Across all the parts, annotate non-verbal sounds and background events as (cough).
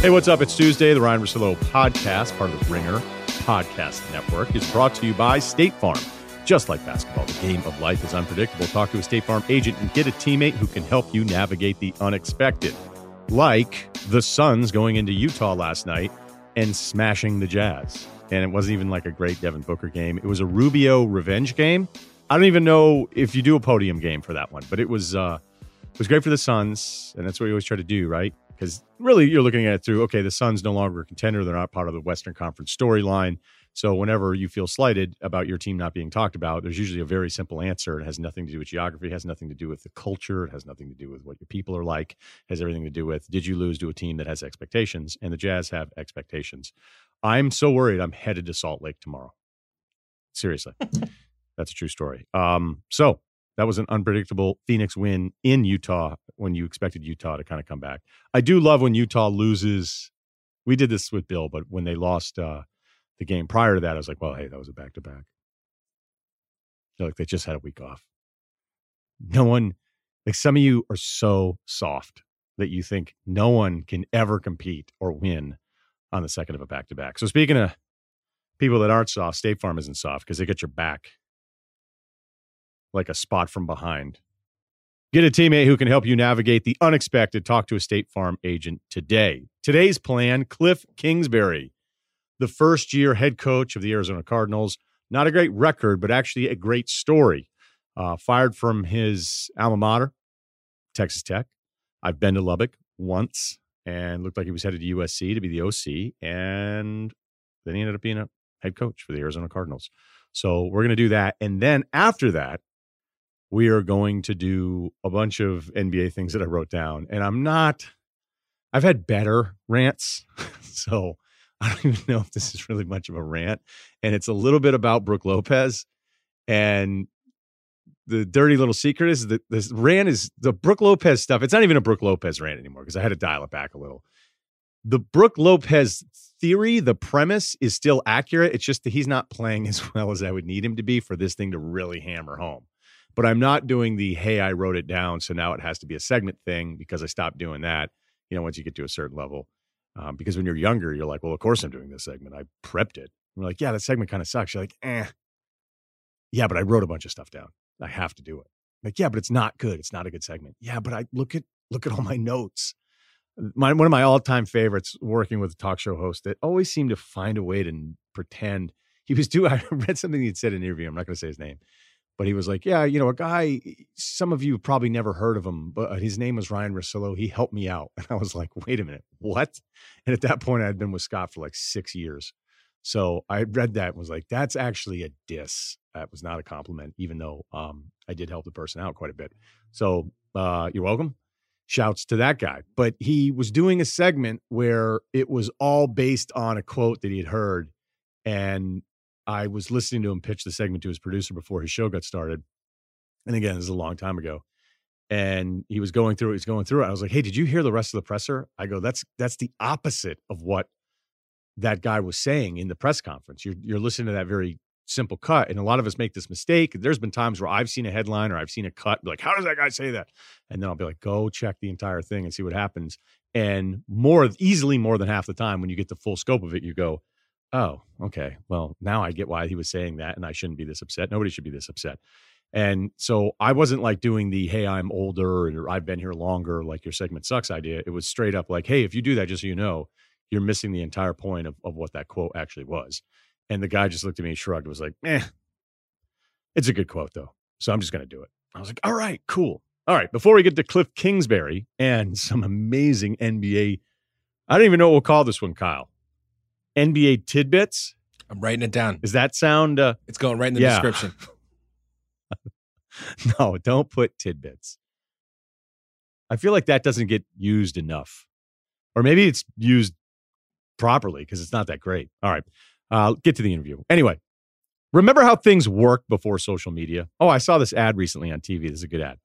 Hey, what's up? It's Tuesday. The Ryen Russillo podcast, part of the Ringer Podcast Network, is brought to you by State Farm. Just like basketball, the game of life is unpredictable. Talk to a State Farm agent and get a teammate who can help you navigate the unexpected. Like the Suns going into Utah last night and smashing the Jazz. And it wasn't even like a great Devin Booker game. It was a Rubio revenge game. I don't even know if you do a podium game for that one, but it was uh it was great for the Suns, and that's what you always try to do, right? Because really, you're looking at it through okay, the Suns no longer a contender; they're not part of the Western Conference storyline. So whenever you feel slighted about your team not being talked about, there's usually a very simple answer. It has nothing to do with geography, it has nothing to do with the culture, it has nothing to do with what your people are like, it has everything to do with did you lose to a team that has expectations, and the Jazz have expectations. I'm so worried. I'm headed to Salt Lake tomorrow. Seriously, (laughs) that's a true story. Um, so that was an unpredictable Phoenix win in Utah when you expected Utah to kind of come back. I do love when Utah loses. We did this with Bill, but when they lost uh, the game prior to that, I was like, well, hey, that was a back to back. Like they just had a week off. No one, like some of you are so soft that you think no one can ever compete or win on the second of a back to back. So speaking of people that aren't soft, State Farm isn't soft because they get your back like a spot from behind. Get a teammate who can help you navigate the unexpected. Talk to a State Farm agent today. Today's plan Kliff Kingsbury, the first year head coach of the Arizona Cardinals. Not a great record, but actually a great story. Uh, fired from his alma mater, Texas Tech. I've been to Lubbock once and looked like he was headed to USC to be the OC. And then he ended up being a head coach for the Arizona Cardinals. So we're going to do that. And then after that, we are going to do a bunch of NBA things that I wrote down. And I'm not, I've had better rants. (laughs) so I don't even know if this is really much of a rant. And it's a little bit about Brook Lopez. And the dirty little secret is that this rant is the Brook Lopez stuff. It's not even a Brook Lopez rant anymore because I had to dial it back a little. The Brook Lopez theory, the premise is still accurate. It's just that he's not playing as (laughs) well as I would need him to be for this thing to really hammer home but I'm not doing the hey, I wrote it down, so now it has to be a segment thing because I stopped doing that. You know, once you get to a certain level, um, because when you're younger, you're like, well, of course I'm doing this segment. I prepped it. And we're like, yeah, that segment kind of sucks. You're like, eh, yeah, but I wrote a bunch of stuff down. I have to do it. Like, yeah, but it's not good. It's not a good segment. Yeah, but I look at look at all my notes. My one of my all time favorites, working with a talk show host that always seemed to find a way to pretend he was doing. (laughs) I read something he'd said in an interview. I'm not going to say his name but he was like, yeah, you know, a guy, some of you probably never heard of him, but uh, his name was Ryen Russillo. He helped me out. (laughs) And I was like, wait a minute, what? And at that point, I had been with Scott for like six years. So I read that and was like, that's actually a diss. That was not a compliment, even though um, I did help the person out quite a bit. So uh, you're welcome. Shouts to that guy. But he was doing a segment where it was all based on a quote that he had heard. And I was listening to him pitch the segment to his producer before his show got started. And again, this is a long time ago. And he was going through it, he's going through it. I was like, Hey, did you hear the rest of the presser? I go, That's that's the opposite of what that guy was saying in the press conference. You're you're listening to that very simple cut. And a lot of us make this mistake. There's been times where I've seen a headline or I've seen a cut, like, how does that guy say that? And then I'll be like, go check the entire thing and see what happens. And more easily more than half the time when you get the full scope of it, you go, oh, okay. Well, now I get why he was saying that, and I shouldn't be this upset. Nobody should be this upset. And so I wasn't like doing the hey, I'm older or I've been here longer, like your segment sucks idea. It was straight up like, hey, if you do that, just so you know, you're missing the entire point of, of what that quote actually was. And the guy just looked at me, shrugged, was like, eh, it's a good quote though. So I'm just going to do it. I was like, all right, cool. All right. Before we get to Kliff Kingsbury and some amazing NBA, I don't even know what we'll call this one, Kyle. NBA tidbits. I'm writing it down. Does that sound? Uh, it's going right in the yeah. description. (laughs) no, don't put tidbits. I feel like that doesn't get used enough, or maybe it's used properly because it's not that great. All right, uh, get to the interview. Anyway, remember how things worked before social media? Oh, I saw this ad recently on TV. This is a good ad.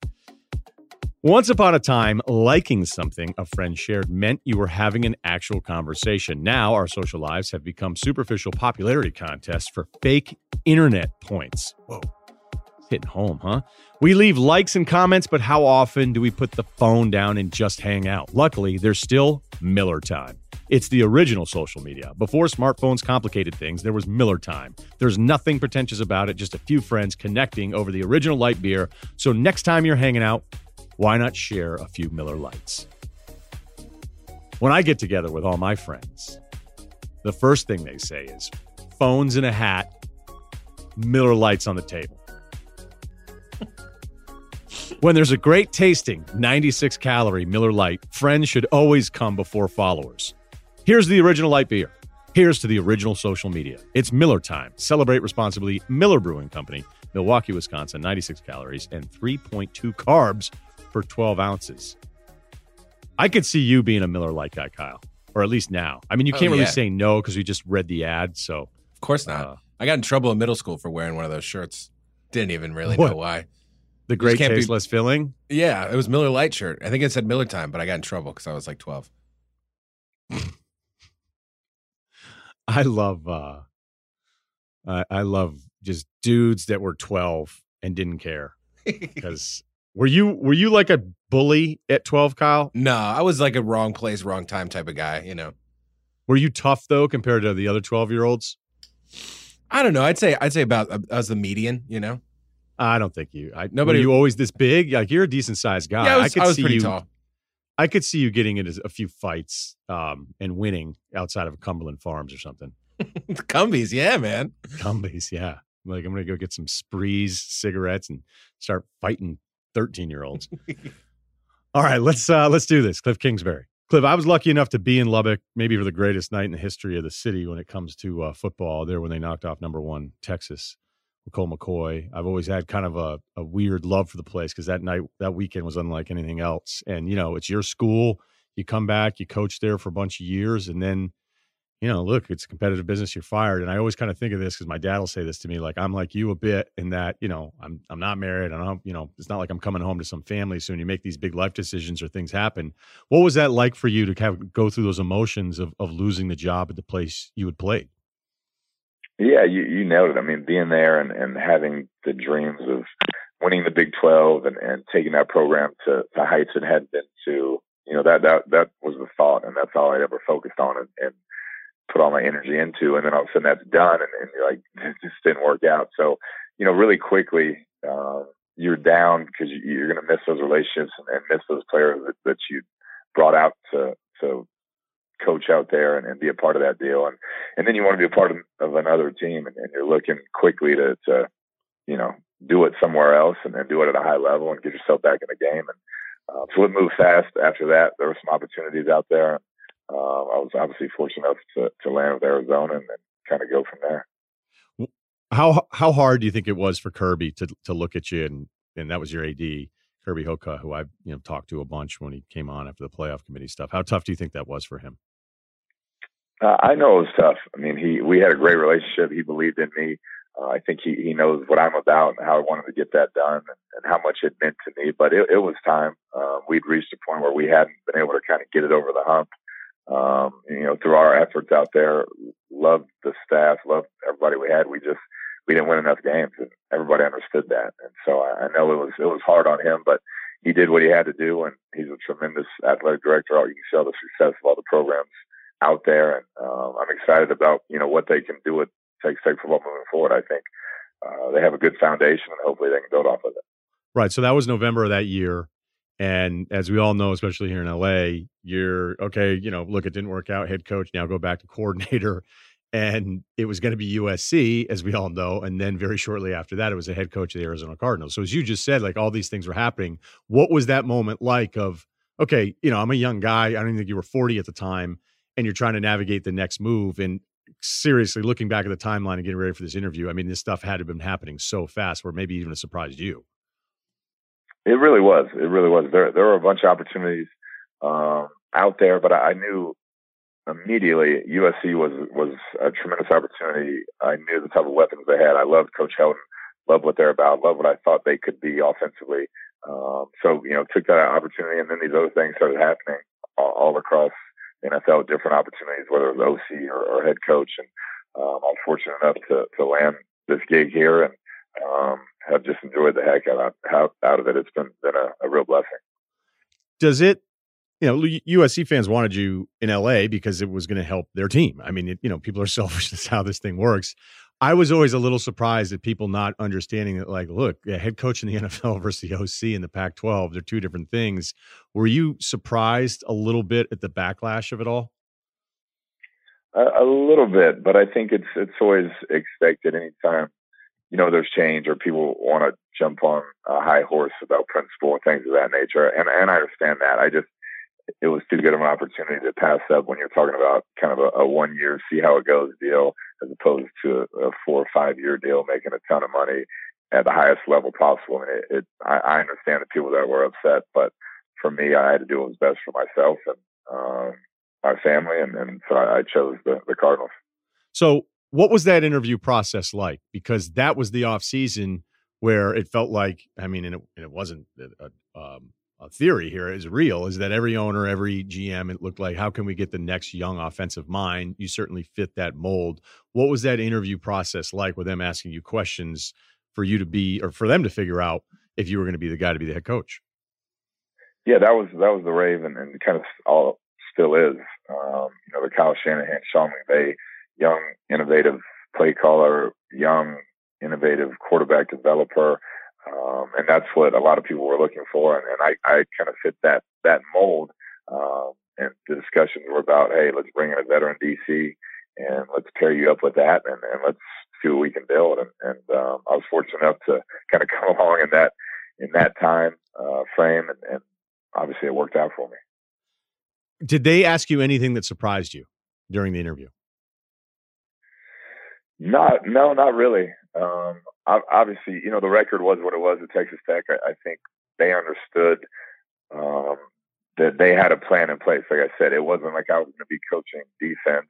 Once upon a time, liking something a friend shared meant you were having an actual conversation. Now, our social lives have become superficial popularity contests for fake internet points. Whoa. Hitting home, huh? We leave likes and comments, but how often do we put the phone down and just hang out? Luckily, there's still Miller time. It's the original social media. Before smartphones complicated things, there was Miller time. There's nothing pretentious about it, just a few friends connecting over the original light beer. So next time you're hanging out, why not share a few Miller Lites? When I get together with all my friends, the first thing they say is phones in a hat, Miller Lites on the table. (laughs) when there's a great tasting 96 calorie Miller Lite, friends should always come before followers. Here's the original light beer. Here's to the original social media. It's Miller time. Celebrate responsibly. Miller Brewing Company, Milwaukee, Wisconsin, 96 calories and 3.2 carbs per 12 ounces. I could see you being a Miller Lite guy, Kyle, or at least now. I mean, you Oh, can't really yeah. say no because we just read the ad. So, Of course not. Uh, I got in trouble in middle school for wearing one of those shirts. Didn't even really What? know why. the great can't be- tasteless filling. Yeah, it was Miller Lite shirt. I think it said Miller time, but I got in trouble because I was like 12. (laughs) I love, uh, I, I love just dudes that were 12 and didn't care. (laughs) Because were you were you like a bully at 12, Kyle? no, I was like a wrong place, wrong time type of guy, you know. Were you tough though compared to the other 12 year olds? I don't know. I'd say I'd say about uh, I the median, you know. I don't think you. I, Nobody- you always this big? Like you're a decent sized guy. yeah, I was, could I was see pretty you. tall. I could see you getting into a few fights um, and winning outside of Cumberland Farms or something. (laughs) Cumbies, yeah, man. Cumbies, yeah. Like I'm gonna go get some sprees, cigarettes, and start fighting 13 year olds. All right, let's uh let's do this. Kliff Kingsbury. Kliff, I was lucky enough to be in Lubbock, maybe for the greatest night in the history of the city when it comes to uh, football. There when they knocked off number one Texas, Colt McCoy. I've always had kind of a, a weird love for the place because that night, that weekend was unlike anything else. And you know, it's your school. You come back, you coach there for a bunch of years, and then you know, look, it's a competitive business. You're fired, and I always kind of think of this because my dad will say this to me, like I'm like you a bit in that, you know, I'm I'm not married, and I'm, you know, it's not like I'm coming home to some family soon. You make these big life decisions or things happen. What was that like for you to kind of go through those emotions of of losing the job at the place you had played? Yeah, you, you nailed it. I mean, being there and, and having the dreams of winning the Big 12 and, and taking that program to, to heights it had been to, you know, that, that, that was the thought. And that's all I ever focused on and, and put all my energy into. And then all of a sudden that's done. And, and you're like, this just didn't work out. So, you know, really quickly, uh, you're down because you, you're going to miss those relationships and, and miss those players that, that you brought out to, to coach out there and, and be a part of that deal. And, and then you want to be a part of, of another team and, and you're looking quickly to, to, you know, do it somewhere else and then do it at a high level and get yourself back in the game. And uh, so it moved fast after that. There were some opportunities out there. Uh, I was obviously fortunate enough to, to land with Arizona and then kind of go from there. How how hard do you think it was for Kirby to to look at you and and that was your AD Kirby Hocutt, who I you know talked to a bunch when he came on after the playoff committee stuff. How tough do you think that was for him? Uh, I know it was tough. I mean, he we had a great relationship. He believed in me. Uh, I think he he knows what I'm about and how I wanted to get that done and, and how much it meant to me. But it, it was time. Uh, we'd reached a point where we hadn't been able to kind of get it over the hump. Um, you know, through our efforts out there, loved the staff, loved everybody we had. We just we didn't win enough games, and everybody understood that. And so I, I know it was it was hard on him, but he did what he had to do, and he's a tremendous athletic director. You can see all the success of all the programs out there, and um, I'm excited about you know what they can do with Texas Tech football moving forward. I think uh, they have a good foundation, and hopefully they can build off of it. Right. So that was November of that year. And as we all know, especially here in LA, you're okay, you know, look, it didn't work out, head coach, now go back to coordinator. (laughs) And it was going to be USC, as we all know. And then very shortly after that, it was a head coach of the Arizona Cardinals. So as you just said, like all these things were happening. What was that moment like of, okay, you know, I'm a young guy. I don't even think you were 40 at the time, and you're trying to navigate the next move. And seriously, looking back at the timeline and getting ready for this interview, I mean, this stuff had to have been happening so fast where maybe even it surprised you. It really was. It really was. There there were a bunch of opportunities um, out there, but I, I knew immediately USC was was a tremendous opportunity. I knew the type of weapons they had. I loved Coach Helton, loved what they're about, loved what I thought they could be offensively. Um, so you know, took that opportunity, and then these other things started happening all, all across the NFL, different opportunities, whether it was OC or, or head coach. And um, I'm fortunate enough to to land this gig here, and um, have just enjoyed the heck out out, out of it. It's been been a, a real blessing. does it you know, USC fans wanted you in LA because it was going to help their team. I mean, it, you know, people are (laughs) selfish. That's how this thing works. I was always a little surprised at people not understanding that, like, look, a head coach in the (laughs) NFL versus the OC in the Pac 12, they're two different things. Were you surprised a little bit at the backlash of it all? A, a little bit, but I think it's it's always expected anytime you know there's change or people want to jump on a high horse about principle and things of that nature. And and I understand that. I just it was too good of an opportunity to pass up when you're talking about kind of a, a one year see how it goes deal as opposed to a four or five year deal making a ton of money at the highest level possible. Mean, it, it I, I understand the people that were upset, but for me, I had to do what was best for myself and um, my family, and, and so I, I chose the, the Cardinals. So, what was that interview process like? Because that was the off season where it felt like, I mean, and it, and it wasn't a, um, a theory here is real is that every owner, every GM, it looked like how can we get the next young offensive mind? You certainly fit that mold. What was that interview process like with them asking you questions for you to be or for them to figure out if you were going to be the guy to be the head coach? Yeah, that was that was the rave, and, and kind of all still is. Um, you know, the Kyle Shanahan, Sean McVay, young, innovative play caller, young, innovative quarterback developer. Um, and that's what a lot of people were looking for. And, and I, I kind of fit that, that mold. Um, and the discussions were about, hey, let's bring in a veteran DC and let's pair you up with that and, and let's see what we can build. And, and um, I was fortunate enough to kind of (laughs) come along in that, in that time uh, frame. And, and obviously it worked out for me. Did they ask you anything that surprised you during the interview? Not, no, not really. Um, obviously, you know, the record was what it was at Texas Tech. I, I think they understood um, that they had a plan in place. Like I said, it wasn't like I was going to be coaching defense.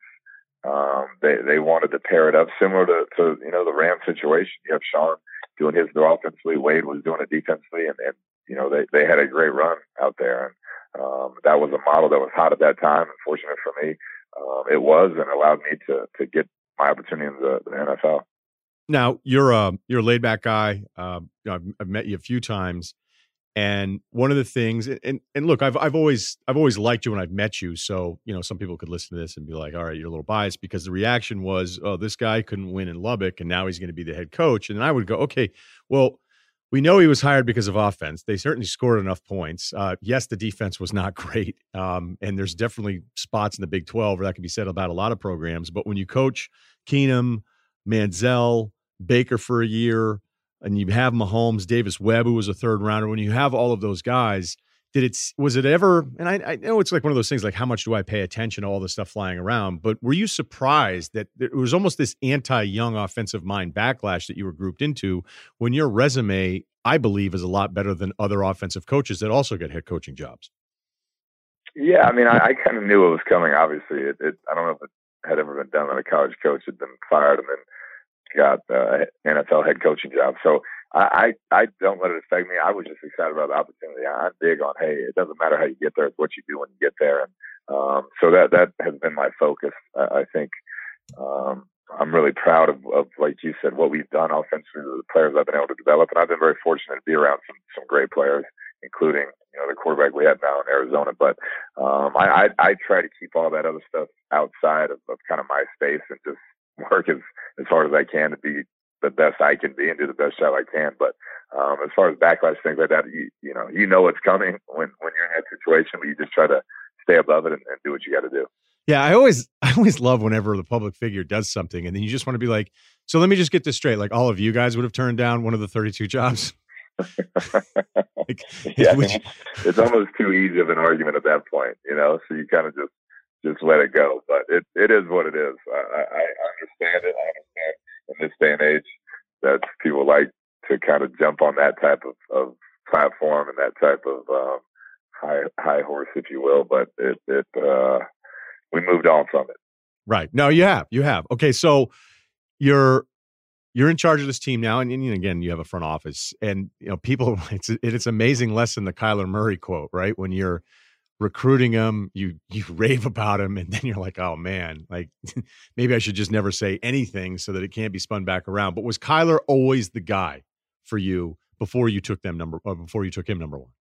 Um, they they wanted to pair it up similar to, to you know the Ram situation. You have Sean doing his offensively, Wade was doing it defensively, and, and you know they they had a great run out there, and um, that was a model that was hot at that time. Unfortunate for me, um, it was, and allowed me to to get my opportunity in the, the NFL. Now you're a you're a laid back guy. Uh, I've, I've, met you a few times, and one of the things, and and look, I've I've always I've always liked you when I've met you. So you know, some people could listen to this and be like, "All right, you're a little biased," because the reaction was, "Oh, this guy couldn't win in Lubbock, and now he's going to be the head coach." And then I would go, "Okay, well." We know he was hired because of offense. They certainly scored enough points. Uh, yes, the defense was not (laughs) great, um, and there's definitely spots in the Big 12 where that can be said about a lot of programs. But when you coach Keenum, Manziel, Baker for a year, and you have Mahomes, Davis Webb, who was a third rounder. When you have all of those guys, did it was it ever? And I, I know it's like one of those things, like how much do I pay attention to all the stuff flying around? But were you surprised that it was almost this anti-young offensive mind backlash that you were grouped into when your resume, I believe, is a lot better than other offensive coaches that also get head coaching jobs? Yeah, I mean, I, I kind of knew it was coming. Obviously, it, it, I don't know if it had ever been done that a college coach had been fired and then got uh, NFL head coaching job. So I, I don't let it affect me. I was just excited about the opportunity. I'm big on hey, it doesn't matter how you get there; it's what you do when you get there. And um, so that that has been my focus. I, I think um, I'm really proud of, of, like you said, what we've done offensively. The players I've been able to develop, and I've been very fortunate to be around some some great players, including you know the quarterback we have now in Arizona. But um, I, I I try to keep all that other stuff outside of, of kind of my space and just (laughs) work as as hard as I can to be the best I can be and do the best job I can. But um, as far as backlash things like that, you you know you know what's coming when when you're in that situation, but you just try to stay above it and, and do what you got to do. Yeah, I always (laughs) I always love whenever the public figure does something, and then you just want to be like, so let me just get this straight. Like all of you guys would have turned down one of the 32 jobs. (laughs) like, (laughs) yeah, you- it's almost too easy of an argument at that point, you know. So you kind of just just let it go. But it it is what it is. I, I, I understand it. I understand in this day and age that people like to kind of jump on that type of, of platform and that type of um, high high horse, if you will. But it it uh, we moved on from it. Right. No, you have. You have. Okay, so you're you're in charge of this team now, and, and again, you have a front office, and you know people. (laughs) It's it's amazing lesson the Kyler Murray quote, right? When you're recruiting him, you (laughs) you rave about him, and then you're like, oh man, like (laughs) maybe I should just never say anything so that it can't be spun back around. But was Kyler always the guy for you before you took them number uh, before you took him number one?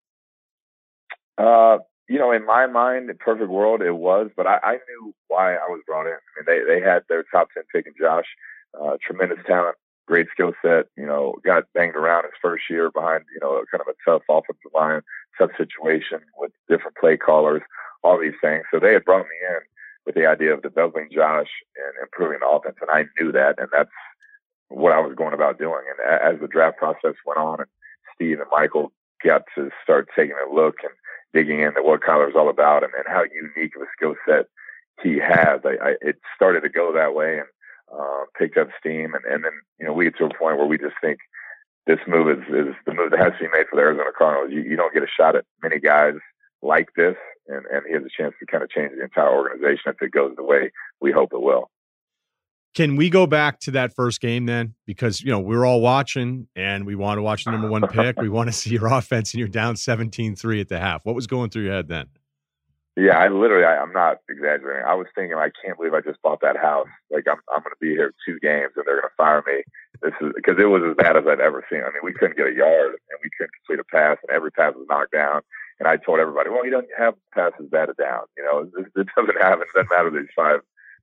Uh, you know, in my mind, in perfect world, it was, but I, I knew why I was brought in. I mean, they they had their top ten pick in Josh, uh, tremendous talent, great skill set. You know, got banged around his first year behind, you know, kind of a tough offensive line, tough situation with different play callers, all these things. So they had brought me in with the idea of developing Josh and improving the offense, and I knew that, and that's what I was going about doing. And as the draft process went on, and Steve and Michael got to start taking a look and digging into what Kyler's all about and, and how unique of a skill set he has, I, I, it started to go that way and uh, picked up steam. And, and then, you know, we get to a point where we just think this move is, is the move that has to be made for the Arizona Cardinals. You, you don't get a shot at many guys like this, and, and he has a chance to kind of change the entire organization if it goes the way we hope it will. Can we go back to that first game then? Because you know we're all watching, and we want to watch the number one pick. (laughs) we want to see your offense, and you're down 17-3 at the half. What was going through your head then? Yeah, I literally, I, am not exaggerating. I was thinking, I can't believe I just bought that house. Like I'm, I'm going to be here two games, and they're going to fire me. This is because it was as bad as I'd ever seen. I mean, we couldn't get a yard, and we couldn't complete a pass, and every pass was knocked down. And I told everybody, well, he doesn't have passes batted down. You know, it, it doesn't happen. It doesn't matter that he's five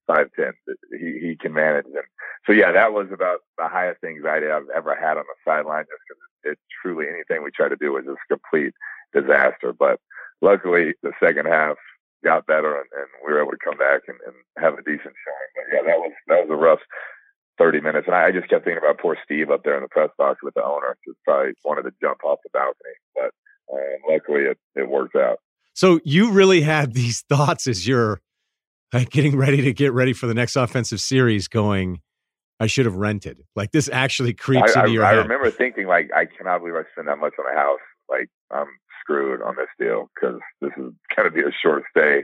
five ten. He he can manage. And so yeah, that was about the highest anxiety I've ever had on the sideline, just because it, it truly anything we tried to do was just complete disaster. But luckily, the second half got better, and, and we were able to come back and, and have a decent showing. But yeah, that was that was a rough. 30 minutes. And I just kept thinking about poor Steve up there in the press box with the owner, who probably wanted to jump off the balcony. But um, luckily, it, it worked out. So you really had (laughs) these thoughts as you're like getting ready to get ready for the next offensive series, going, I should have rented. Like this actually creeps I, into I, your I head. I remember thinking, like, I cannot believe I spent that much on a house. Like, I'm screwed on this deal because this is going to be a short stay,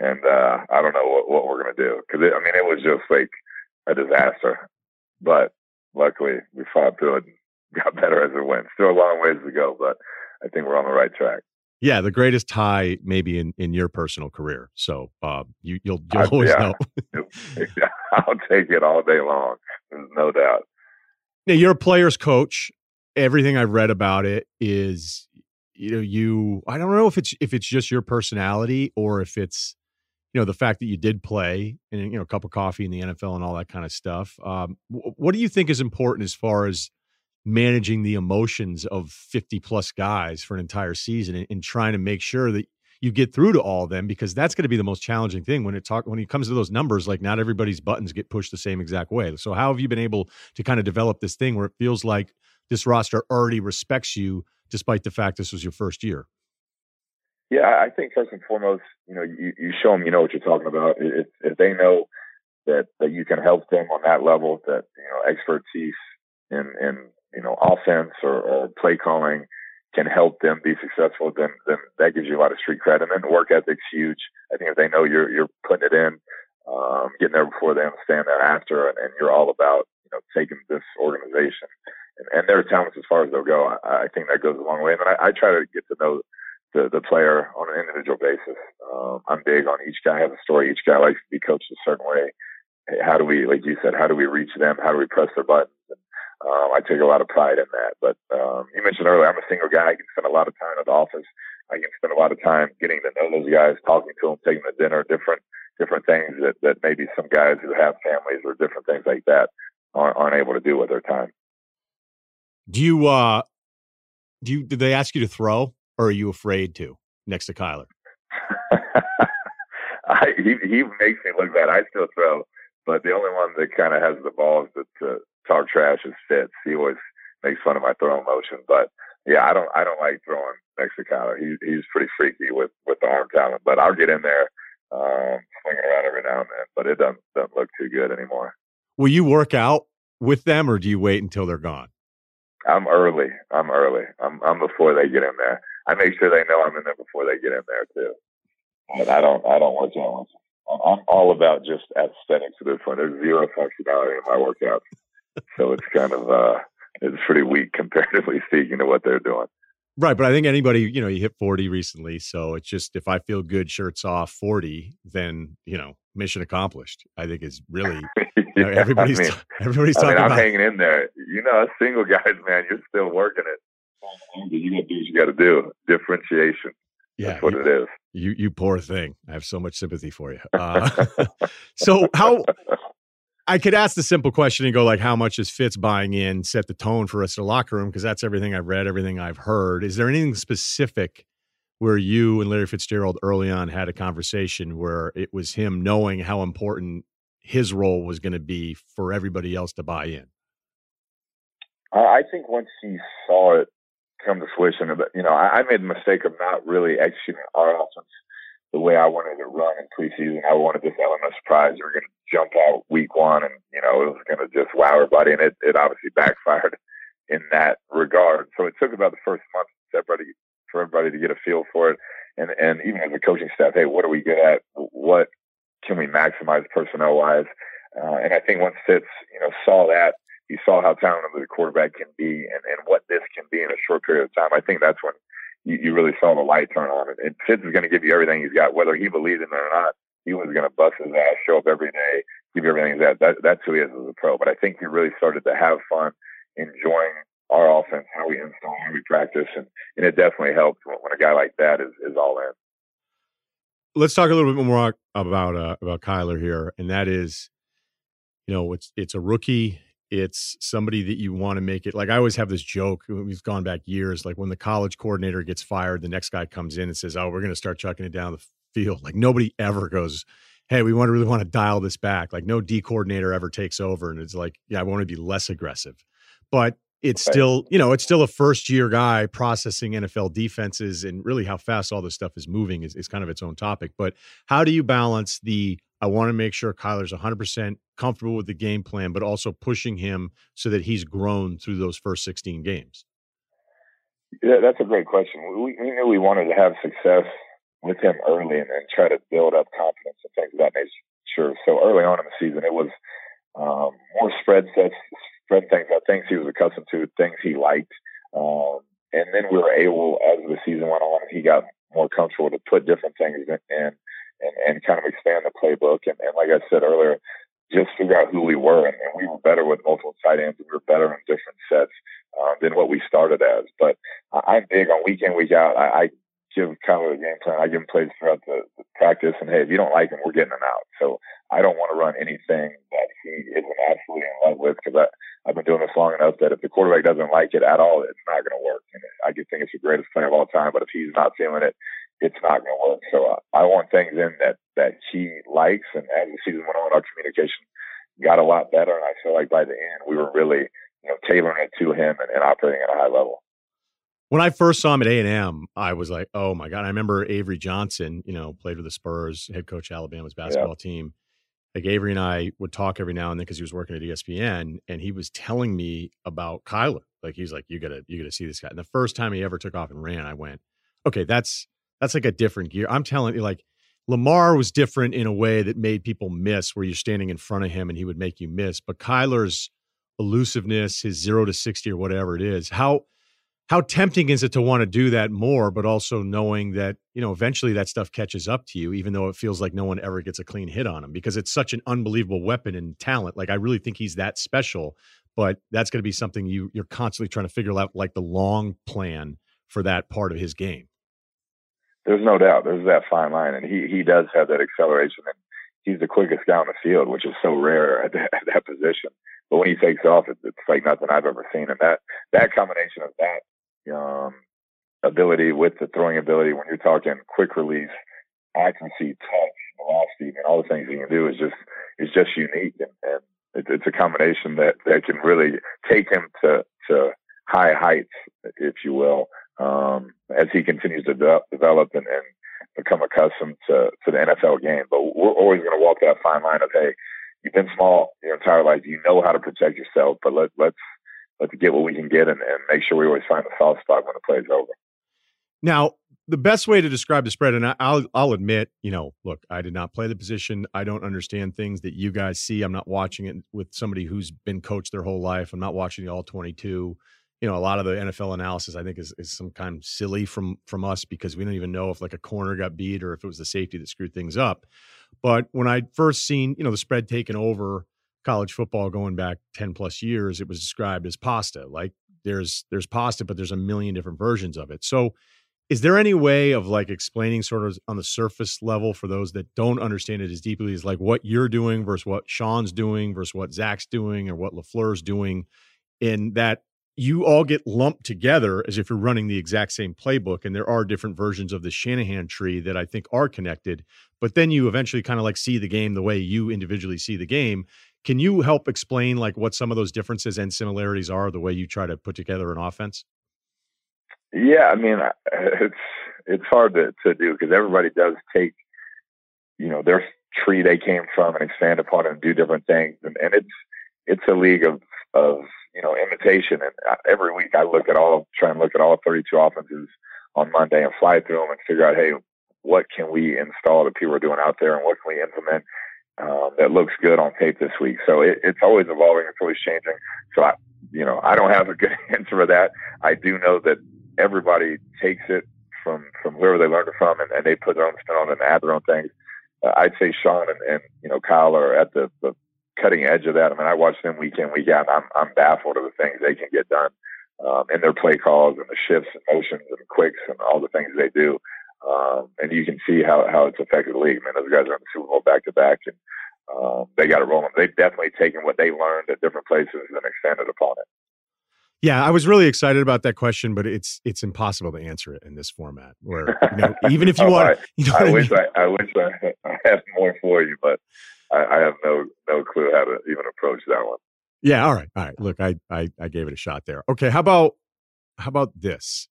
and uh, I don't know what, what we're going to do. Because I mean, it was just like a disaster. But luckily, we fought through it and (laughs) got better as it went. Still a long ways to go, but I think we're on the right track. Yeah, the greatest tie maybe in, in your personal career. So uh, you you'll you'll I, always yeah. know. (laughs) I'll take it all day long. There's no doubt. Now you're a player's coach. Everything I've read about it is you know you I don't know if it's if it's just your personality or if it's you know the fact that you did play and you know a cup of coffee in the NFL and all that kind of stuff. Um, what do you think is important as far as managing the emotions of 50 plus guys for an entire season and, and, trying to make sure that you get through to all of them because that's going to be the most challenging thing when it talk when it comes to those numbers like not everybody's buttons get pushed the same exact way so how have you been able to kind of develop this thing where it feels like this roster already respects you despite the fact this was your first year yeah i think first and foremost you know you, you show them you know what you're talking about if, if they know that that you can help them on that level that you know expertise in in you know, offense or, or play calling can help them be successful, then then that gives you a lot of street cred. And then work ethic's huge. I think if they know you're you're putting it in, um, getting there before them, staying there after, and, and you're all about you know taking this organization and, and their talents as far as they'll go. I, I think that goes a long way. And then I, I try to get to know the the player on an individual basis. Um, I'm big on each guy has a story. Each guy likes to be coached a certain way. How do we, like you said, how do we reach them? How do we press their buttons? And, um, I take a lot of pride in that. But um, you mentioned earlier, I'm a single guy. I can spend a lot of time at the office. I can spend a lot of time getting to know those guys, talking to them, taking them to dinner, different different things that that maybe some guys who have families or different things like that aren't, aren't able to do with their time. Do you uh do you did they ask you to throw or are you afraid to next to Kyler? (laughs) I, he he makes me look bad. I still throw, but the only one that kind of has the balls to, to talk trash is Fitz. He always makes fun of my throwing motion, but yeah, I don't I don't like throwing next to Kyler. He, he's pretty freaky with with the arm talent, but I'll get in there, um, swinging around every now and then. But it doesn't doesn't look too good anymore. Will you work out with them, or do you wait until they're gone? I'm early. I'm early. I'm I'm before they get in there. I make sure they know I'm in there before they get in there too. But I don't I don't work out. I'm all about just aesthetics at this point. There's zero functionality in my workouts so it's kind of uh, it's pretty weak (laughs) comparatively speaking to what they're doing. Right, but I think anybody, you know, you hit 40 recently, so it's just if I feel good, shirts off, 40, then you know, mission accomplished. I think is really (laughs) you know, everybody's I mean, everybody's talking I mean, I'm about. hanging in there. You know, us single guys, man, you're still working it. You got to do what you got to do. Differentiation. Yeah, That's what you, it is. You you poor thing. I have so much sympathy for you. Uh, (laughs) (laughs) so how I could ask the simple question and go like, how much is Fitz buying in, set the tone for us in the locker room? Because that's everything I've read, everything I've heard. Is there anything specific where you and Larry Fitzgerald early on had a conversation where it was him knowing how important his role was going to be for everybody else to buy in? I think once he saw it come to fruition, you know, I made the mistake of not really executing our offense the way I wanted to run in preseason. I wanted this element of surprise. We were going to jump out week one and, you know, it was going to just wow everybody. And it, it obviously backfired in that regard. So it took about the first month for everybody, for everybody to get a feel for it. And, and even as a coaching staff, hey, what are we good at? What can we maximize personnel wise? Uh, and I think once Fitz, you know, saw that, he saw how talented the quarterback can be and, and what this can be in a short period of time. I think that's when you, you really saw the light turn on. And, and Fitz is going to give you everything he's got, whether he believes in it or not. He was going to bust his ass, show up every day, give you everything he's got. That, that's who he is as a pro. But I think he really started to have fun enjoying our offense, how we install, how we practice, and, and it definitely helped when, when a guy like that is, is all in. Let's talk a little bit more about uh, about Kyler here, and that is, you know, it's it's a rookie it's somebody that you want to make it like I always have this joke. Uh, we've gone back years. Like when the college coordinator gets fired, the next guy comes in and says, "Oh, we're going to start chucking it down the field." Like nobody ever goes, "Hey, we want to really want to dial this back." Like no D coordinator ever takes over, and it's like, "Yeah, I want to be less aggressive," but it's still you know it's still a first year guy processing NFL defenses and really how fast all this stuff is moving is, is kind of its own topic. But how do you balance the I want to make sure Kyler's 100% comfortable with the game plan, but also pushing him so that he's grown through those first 16 games? Yeah, that's a great question. We, we knew we wanted to have success with him early and, and try to build up confidence and things of that nature. Sure. So early on in the season, it was um, more spread sets, spread things, things he was accustomed to, things he liked. Um, and then we were able, as the season went on, he got more comfortable to put different things in, in and, and kind of expand the playbook. And, and like I said earlier, just figure out who we were. And, and we were better with multiple tight ends. We were better in different sets uh, than what we started as. But I'm big on week in, week out. I, I give Kyler a game plan. I give him plays throughout the, the practice. And hey, if you don't like him, we're getting him out. So I don't want to run anything that he isn't absolutely in love with because I've been doing this long enough that if the quarterback doesn't like it at all, it's not going to work. And I could think it's the greatest play of all time, but if he's not feeling it, it's not going to work. So uh, I want things in that that he likes, and as the season went on, our communication got a lot better, and I feel like by the end we were really you know tailoring it to him and, and operating at a high level. When I first saw him at A and M, I was like, "Oh my god!" I remember Avery Johnson, you know, played with the Spurs, head coach Alabama's basketball yeah. team. Like Avery and I would talk every now and then because he was working at ESPN, and he was telling me about Kyler. Like he's like, "You gotta, you gotta see this guy." And the first time he ever took off and ran, I went, "Okay, that's that's like a different gear. I'm telling you, like Lamar was different in a way that made people miss, where you're standing in front of him and he would make you miss. But Kyler's elusiveness, his zero to sixty or whatever it is, how how tempting is it to want to do that more, but also knowing that you know eventually that stuff catches up to you, even though it feels like no one ever gets a clean hit on him because it's such an unbelievable weapon and talent. Like I really think he's that special, but that's going to be something you you're constantly trying to figure out, like the long plan for that part of his game. There's no doubt. There's that fine line, and he he does have that acceleration, and he's the quickest guy on the field, which is so rare at that, at that position. But when he takes off, it, it's like nothing I've ever seen. And that that combination of that um, ability with the throwing ability, when you're talking quick release, accuracy, touch, velocity, and all the things he can do is just is just unique. And, and it, it's a combination that that can really take him to to high heights, if you will, um, as he continues to de- develop and, and become accustomed to, to the NFL game. But we're always going to walk that fine line of, hey, you've been small your entire life. You know how to protect yourself, but let, let's let's get what we can get and, and make sure we always find the soft spot when the play's over. Now, the best way to describe the spread, and I'll I'll admit, you know, look, I did not play the position. I don't understand things that you guys see. I'm not watching it with somebody who's been coached their whole life. I'm not watching the all 22 you know a lot of the NFL analysis I think is, is some kind of silly from from us because we don't even know if like a corner got beat or if it was the safety that screwed things up. But when I first seen you know the spread taken over college football going back ten plus years, it was described as pasta. Like there's there's pasta, but there's a million different versions of it. So is there any way of like explaining sort of on the surface level for those that don't understand it as deeply as like what you're doing versus what Sean's doing versus what Zach's doing or what LaFleur's doing in that you all get lumped together as if you're running the exact same playbook and there are different versions of the Shanahan tree that I think are connected but then you eventually kind of like see the game the way you individually see the game can you help explain like what some of those differences and similarities are the way you try to put together an offense yeah, I mean, (laughs) it's it's hard to to do because everybody does take, you know, their tree they came from and expand upon it and do different things, and, and it's it's a league of of you know imitation. And every week I look at all, try and look at all 32 offenses on Monday and fly through them and figure out, hey, what can we install that people are doing out there, and what can we implement um, that looks good on tape this week. So it, it's always evolving, it's always changing. So I, you know, I don't have a good (laughs) answer for that. I do know that everybody takes it from from whoever they learned it from, and, and they put their own spin on it and add their own things. Uh, I'd say Sean and, and you know Kyle are at the, the cutting edge of that. I mean, I watch them week in week out. I'm I'm baffled of the things they can get done um, in their play calls and the shifts and motions and quicks and all the things they do. Um, and you can see how how it's affected the league. Man, those guys are in the Super Bowl back to back, and um, they got it rolling. They've definitely taken what they learned at different places and expanded upon it. Yeah, I was really excited about that question, but it's it's impossible to answer it in this format. Where you know, (laughs) even if you oh, want, I, you know I wish I, I, wish I, (laughs) I had more for you, but I, I, have no no clue how to even approach that one. Yeah, all right, all right. Look, I, I I gave it a shot there. Okay, how about how about this?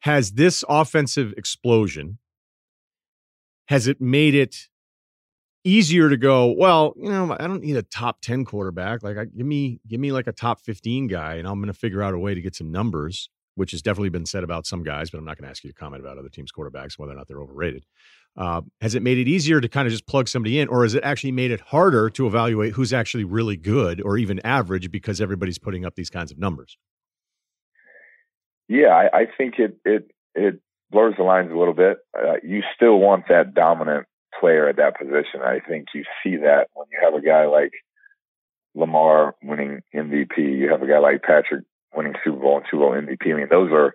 Has this offensive explosion has it made it easier to go, well, you know, I don't need a top 10 quarterback. Like I, give me give me like a top 15 guy and I'm going to figure out a way to get some numbers, which has definitely been said about some guys, but I'm not going to ask you to comment about other teams quarterbacks whether or not they're overrated. Uh, has it made it easier to kind of just plug somebody in or has it actually made it harder to evaluate who's actually really good or even average because everybody's putting up these kinds of numbers? Yeah, I, I think it it it blurs the lines a little bit. Uh, you still want that dominant player at that position. I think you see that when you have a guy like Lamar winning MVP, you have a guy like Patrick winning Super Bowl and Super Bowl MVP. I mean, those are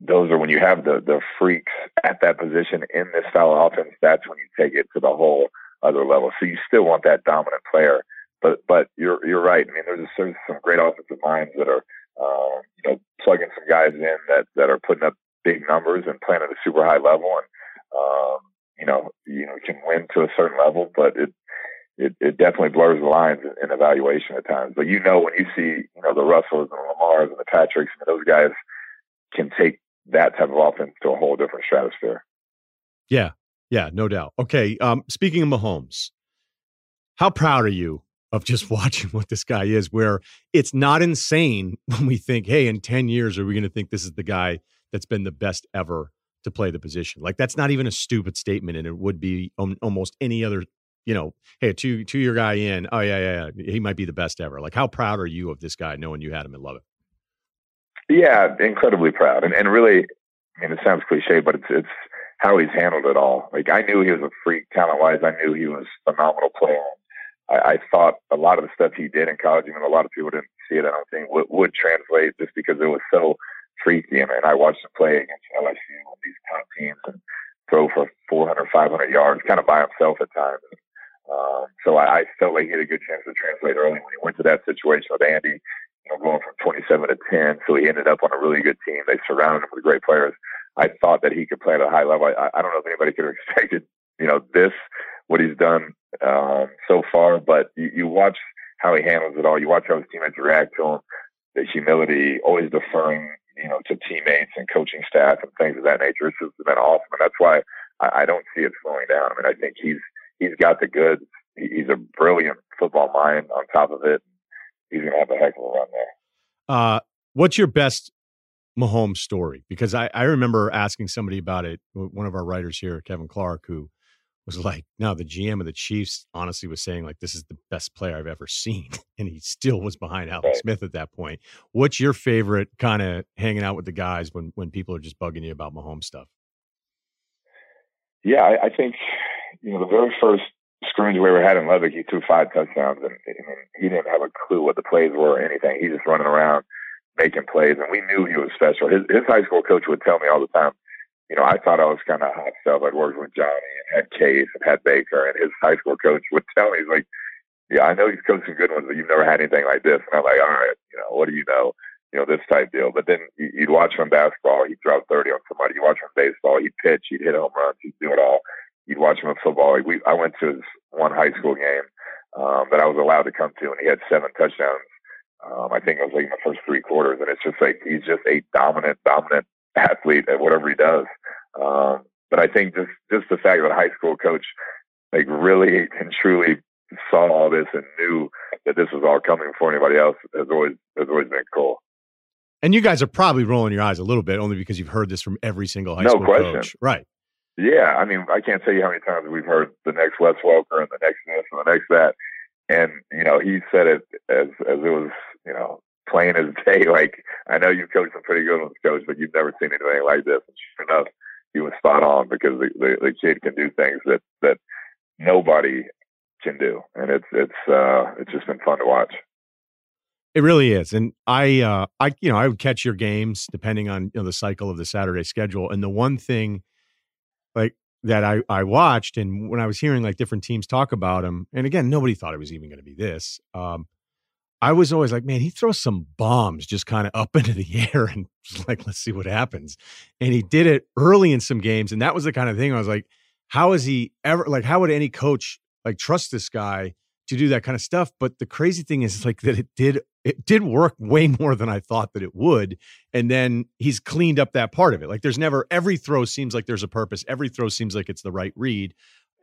those are when you have the the freaks at that position in this style of offense. That's when you take it to the whole other level. So you still want that dominant player, but but you're you're right. I mean, there's, there's some great offensive minds that are um, you know plugging some guys in that that are putting up big numbers and playing at a super high level and um, you know, you know, can win to a certain level, but it, it, it definitely blurs the lines in, in, evaluation at times. But you know, when you see, you know, the Russells and the Lamars and the Patricks, and those guys can take that type of offense to a whole different stratosphere. Yeah. Yeah, no doubt. Okay. Um, speaking of Mahomes, how proud are you of just (laughs) watching what this guy is, where it's not insane (laughs) when we think, hey, in 10 years, are we going to think this is the guy that's been the best ever to play the position. Like that's not even a stupid statement, and it would be almost any other. You know, hey, two two year guy in. Oh yeah, yeah, yeah, he might be the best ever. Like, how proud are you of this guy, knowing you had him and love it? Yeah, incredibly proud, and and really, I mean, it sounds cliche, but it's it's how he's handled it all. Like I knew he was a freak talent wise. I knew he was a phenomenal player. I, I thought a lot of the stuff he did in college, even a lot of people didn't see it. I don't think would, would translate just because it was so freaky. And, and I watched him play against LSU with these top teams and throw for 400, 500 yards, kind of by himself at times. Um, so I, I felt like he had a good chance to translate early when he went to that situation with Andy, you know, going from 27 to 10. So he ended up on a really good team. They surrounded him with great players. I thought that he could play at a high level. I, I don't know if anybody could have (laughs) expected, you know, this, what he's done um, so far, but you, you watch how he handles it all. You watch how his teammates react to him, the humility, always deferring, you know, to teammates and coaching staff and things of that nature. It's just been awesome, and that's why I, I don't see it slowing down. I mean, I think he's he's got the goods. He's a brilliant football mind. On top of it, he's gonna have a heck of a run there. Uh, what's your best Mahomes story? Because I, I remember asking somebody about it. One of our writers here, Kevin Clark, who was like, no, the GM of the Chiefs honestly was saying like this is the best player I've ever seen, (laughs) and he still was behind Alex right. Smith at that point. What's your favorite kind of hanging out with the guys when when people are just bugging you about Mahomes stuff? Yeah, I, I think you know the very first scrimmage we ever had in Lubbock, he threw five touchdowns, and I mean, he didn't have a clue what the plays were or anything. He just running around making plays, and we knew he was special. His, his high school coach would tell me all the time you know, I thought I was kind of hot stuff. I'd worked with Johnny and had Case and had Baker, and his high school coach would tell me, he's like, "Yeah, I know you've coached some good ones, but you've never had anything like this." And I'm like, "All right, you know, what do you know?" You know, this type deal. But then you'd watch him basketball, he'd drop 30 on somebody. You watch him baseball, he'd pitch, he'd hit home runs, he'd do it all. You'd watch him in football. We, I went to his one high school game um, that I was allowed to come to, and he had seven touchdowns. Um, I think it was like in the first three quarters, and it's just like he's just a dominant, dominant athlete at whatever he does. Um, but I think just just the fact that a high school coach like really and truly saw all this and knew that this was all coming before anybody else has always has always been cool. And you guys are probably rolling your eyes a little bit only because you've heard this from every single high no school question. coach. Right. Yeah, I mean, I can't tell you how many times we've heard the next Wes Welker and the next this and the next that, and you know, he said it as as it was, you know, plain as (laughs) day. Like, I know you've coached some pretty good ones, coach, but you've never seen anything like this. And sure enough, he was spot on because the, the, the kid can do things that that nobody can do, and it's it's uh it's just been fun to watch. It really is, and I, uh, I, you know, I would catch your games depending on you know the cycle of the Saturday schedule. And the one thing, like that, I I watched, and when I was hearing like different teams talk about him, and again, nobody thought it was even going to be this. Um, I was always like, man, he throws some bombs just kind of up (laughs) into the air, and like, let's see what happens. And he did it early in some games, and that was the kind of thing I was like, how is he ever like? How would any coach like trust this guy? to do that kind of stuff. But the crazy thing is like that it did it did work way more than I thought that it would. And then he's cleaned up that part of it. Like there's never every throw seems like there's a purpose. Every throw seems like it's the right read.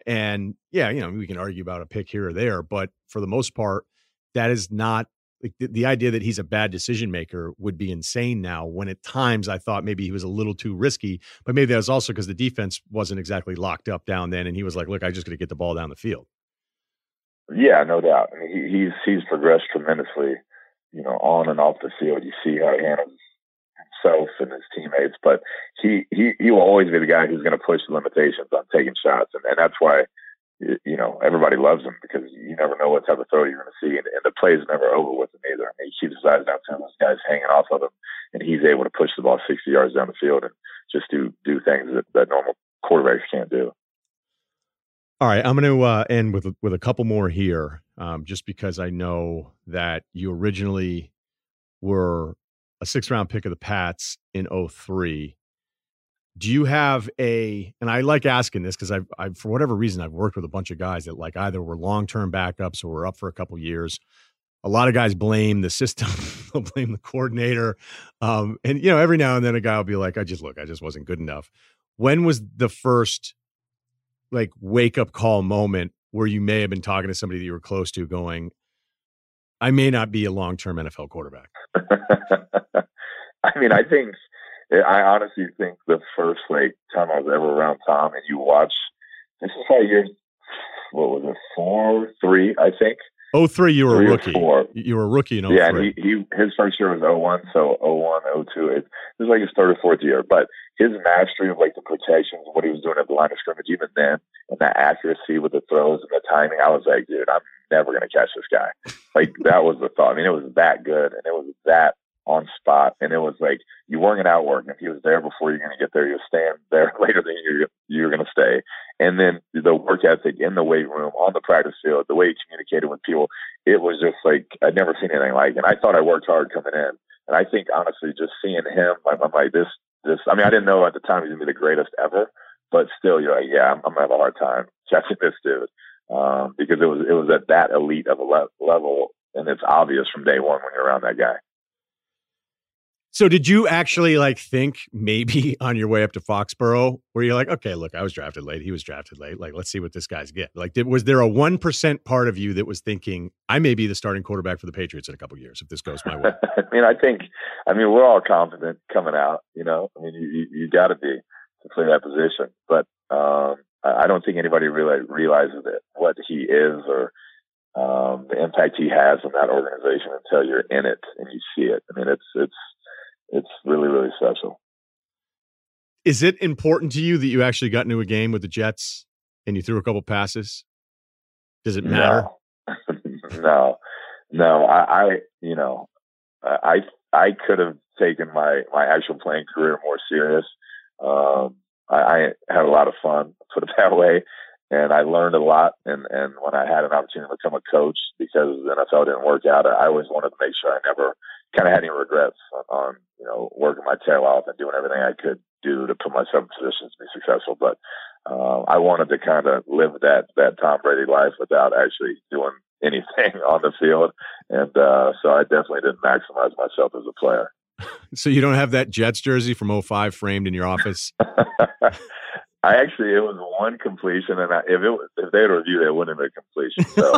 And yeah, you know, we can argue about a pick here or there, but for the most part, that is not like the, the idea that he's a bad decision maker would be insane now when at times I thought maybe he was a little too risky, but maybe that was also because the defense wasn't exactly locked up down then. And he was like, look, I just got to get the ball down the field. Yeah, no doubt. I mean, he, he's he's progressed tremendously, you know, on and off the field. You see how he handles himself and his teammates, but he he he will always be the guy who's going to push the limitations on taking shots, and, and that's why you know everybody loves him because you never know what type of throw you're going to see, and, and the is never over with him either. I mean, he keeps his eyes down to those guys hanging off of him, and he's able to push the ball 60 yards down the field and just do do things that, that normal quarterbacks can't do. All right, I'm going to uh, end with with a couple more here, um, just because I know that you originally were a six round pick of the Pats in 03. Do you have a? And I like asking this because I've, I've, for whatever reason, I've worked with a bunch of guys that like either were long term backups or were up for a couple years. A lot of guys blame the system, (laughs) they'll blame the coordinator, um, and you know every now and then a guy will be like, "I just look, I just wasn't good enough." When was the first like wake up call moment where you may have been talking to somebody that you were close to going, I may not be a long term NFL quarterback? (laughs) I mean, I think, I honestly think the first like time I was ever around Tom and you watch, this is how you're, what was it, four, three, I think. Oh three, you were a rookie. You were a rookie in 03. Yeah, and he, he his first year was 01, so 01, 02. It, it was like his third or fourth year. But his mastery of like the protections, what he was doing at the line of scrimmage, even then, and that accuracy with the throws and the timing, I was like, dude, I'm never gonna catch this guy. Like that was the thought. I mean, it was that good, and it was that on spot, and it was like you weren't gonna outwork. If he was there before you're gonna get there, you'll stand there (laughs) later than you're you're gonna stay. And then the work ethic in the weight room, on the practice field, the way he communicated with people, it was just like I'd never seen anything like. it. And I thought I worked hard coming in, and I think honestly, just seeing him, I'm, I'm like this. This, I mean, I didn't know at the time he was gonna be the greatest ever, but still, you're like, yeah, I'm, I'm gonna have a hard time (laughs) catching this dude um, because it was it was at that elite of a le- level, and it's obvious from day one when you're around that guy. So did you actually like think maybe (laughs) on your way up to Foxborough where you're like, okay, look, I was drafted late. He was drafted late. Like, let's see what this guy's get. Like, did, was there a 1% part of you that was thinking, I may be the starting quarterback for the Patriots in a couple years if this goes my way? (laughs) I mean, I think, I mean, we're all confident coming out, you know, I mean, you, you, you got to be to play that position. But um, I don't think anybody really realizes it, what he is or um, the impact he has in that organization until you're in it and you see it. I mean, it's, it's, it's really really special. Is it important to you that you actually got into a game with the Jets and you threw a couple passes? Does it matter? No, (laughs) no, no. I, I, you know, I I could have taken my my actual playing career more serious. Um, I, I had a lot of fun, (laughs) put it that way, and I learned a lot. And and when I had an opportunity to become a coach, because the NFL didn't work out, I always wanted to make sure I never kind of had any regrets on, on you know working my tail off and doing everything I could do to put myself in positions to be successful. But uh, I wanted to kind of live that that Tom Brady life without actually doing (laughs) anything on the field, and uh, so I definitely didn't maximize myself as a player. (laughs) So you don't have that Jets jersey from 05 framed in your office? (laughs) I actually it was one completion, and I, if it was, if they had reviewed it, it wouldn't have been a completion. So (laughs)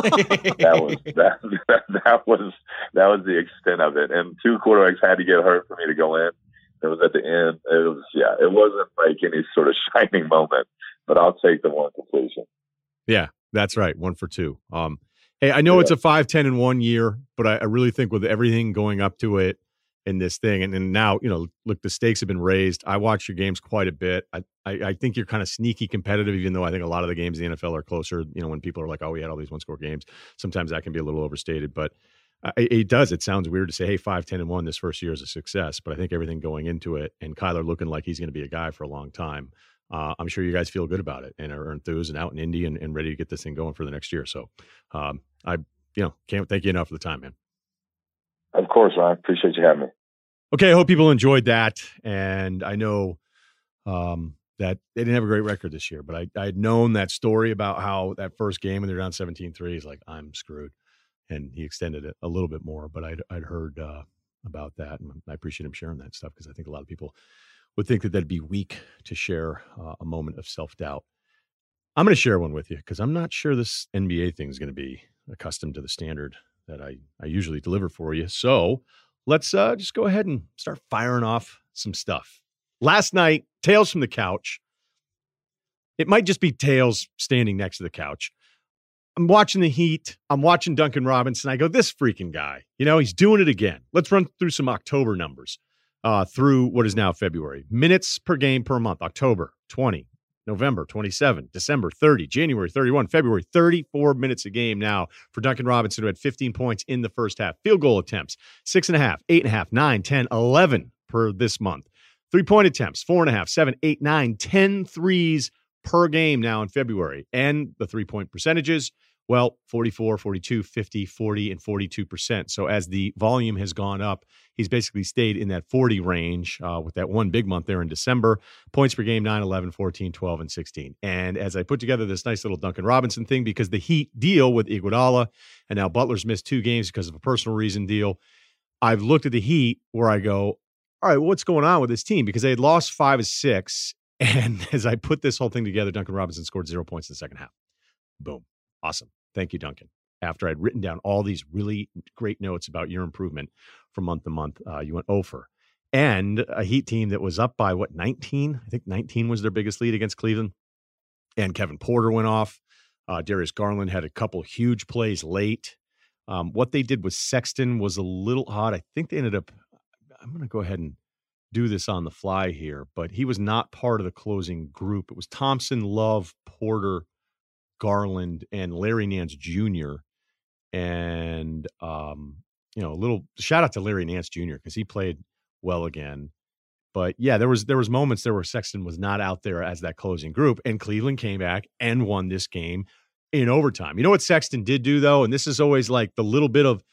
that was that, that that was that was the extent of it. And two quarterbacks had to get hurt for me to go in. It was at the end. It was yeah. It wasn't like any sort of (laughs) shining moment, but I'll take the one completion. Yeah, that's right. One for two. Um, hey, I know yeah. it's a five, ten, in one year, but I, I really think with everything going up to it in this thing. And, and now, you know, look, the stakes have been raised. I watch your games quite a bit. I, I, I, think you're kind of sneaky competitive, even though I think a lot of the games in the NFL are closer. You know, when people are like, oh, we had all these one score games, sometimes that can be a little overstated. But it, it, does. It sounds weird to say, hey, 5, 10, and 1 this first year is a success. But I think everything going into it and Kyler looking like he's going to be a guy for a long time. Uh, I'm sure you guys feel good about it and are enthused and out in Indy and, and ready to get this thing going for the next year. So um, I, you know, can't thank you enough for the time, man. Of course, I appreciate you having me. Okay, I hope people enjoyed that, and I know um, that they didn't have a great record this year, but I I had known that story about how that first game when they're down 17-3, he's like, I'm screwed, and he extended it a little bit more, but I'd I'd heard uh, about that, and I appreciate him sharing that stuff because I think a lot of people would think that that'd be weak to share uh, a moment of self doubt. I'm going to share one with you because I'm not sure this NBA thing is going to be accustomed to the standard that I, I usually deliver for you. So let's uh, just go ahead and start firing off some stuff. Last night, Tales from the Couch. It might just be Tales standing next to the couch. I'm watching the Heat. I'm watching Duncan Robinson. I go, this freaking guy, you know, he's doing it again. Let's run through some October numbers uh, through what is now February. Minutes per game per month October 20, November 27, December 30, January 31, February 34 minutes a game now for Duncan Robinson, who had 15 points in the first half. Field goal attempts, six and a half, eight and a half, nine, 10, 11 per this month. Three point attempts, four and a half, seven, eight, nine, 10 threes per game now in February. And the three point percentages, well, 44, 42, 50, 40, and 42%. So as the volume has gone up, he's basically stayed in that 40 range uh, with that one big month there in December. Points per game 9, 11, 14, 12, and 16. And as I put together this nice little Duncan Robinson thing, because the Heat deal with Iguodala, and now Butler's missed two games because of a personal reason deal, I've looked at the Heat where I go, all right, what's going on with this team? Because they had lost five of six. (laughs) And as I put this whole thing together, Duncan Robinson scored zero points in the second half. Boom. Awesome. Thank you, Duncan. After I'd written down all these really great notes about your improvement from month to month, uh, you went over. And a Heat team that was up by what, 19? I think 19 was their biggest lead against Cleveland. And Kevin Porter went off. Uh, Darius Garland had a couple huge plays late. Um, what they did with Sexton was a little odd. I think they ended up, I'm going to go ahead and do this on the fly here, but he was not part of the closing group. It was Thompson, Love, Porter, Garland and Larry Nance Jr. And um, you know, a little shout out to Larry Nance Jr. because he played well again. But yeah, there was there was moments there where Sexton was not out there as that closing group, and Cleveland came back and won this game in overtime. You know what Sexton did do though, and this is always like the little bit of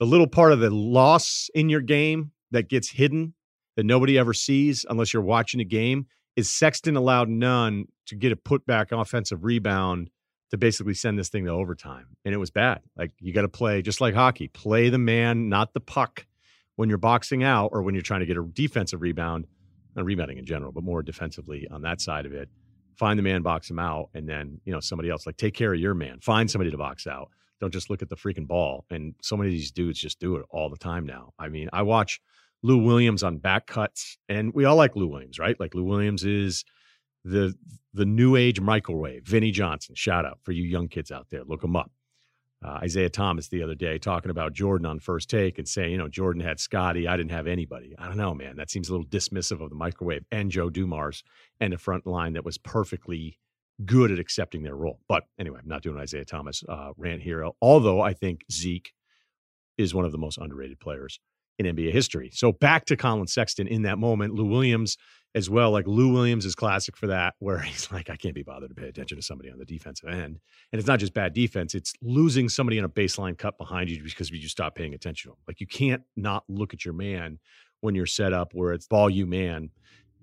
the little part of the loss in your game that gets hidden that nobody ever sees unless you're watching a game is Sexton allowed Nunn to get a putback offensive rebound to basically send this thing to overtime. And it was bad. Like you got to play just like hockey, play the man, not the puck when you're boxing out or when you're trying to get a defensive rebound, not rebounding in general, but more defensively on that side of it. Find the man, box him out, and then, you know, somebody else like take care of your man. Find somebody to box out. Don't just look at the freaking ball. And so many of these dudes just do it all the time now. I mean, I watch Lou Williams on back cuts, and we all like Lou Williams, right? Like Lou Williams is the the new age microwave. Vinnie Johnson, shout out for you young kids out there. Look him up. Uh, Isiah Thomas the other day talking about Jordan on first take and saying, you know, Jordan had Scottie, I didn't have anybody. I don't know, man. That seems a little dismissive of the microwave and Joe Dumars and a front line that was perfectly good at accepting their role. But anyway, I'm not doing Isiah Thomas uh, rant here, although I think Zeke is one of the most underrated players in NBA history. So back to Collin Sexton in that moment. Lou Williams as well. Like Lou Williams is classic for that, where (laughs) he's like, I can't be bothered to pay attention to somebody on the defensive end. And it's not just bad defense, it's losing somebody in a baseline cut behind you because you stop paying attention to them. Like you can't not look at your man when you're set up where it's ball you man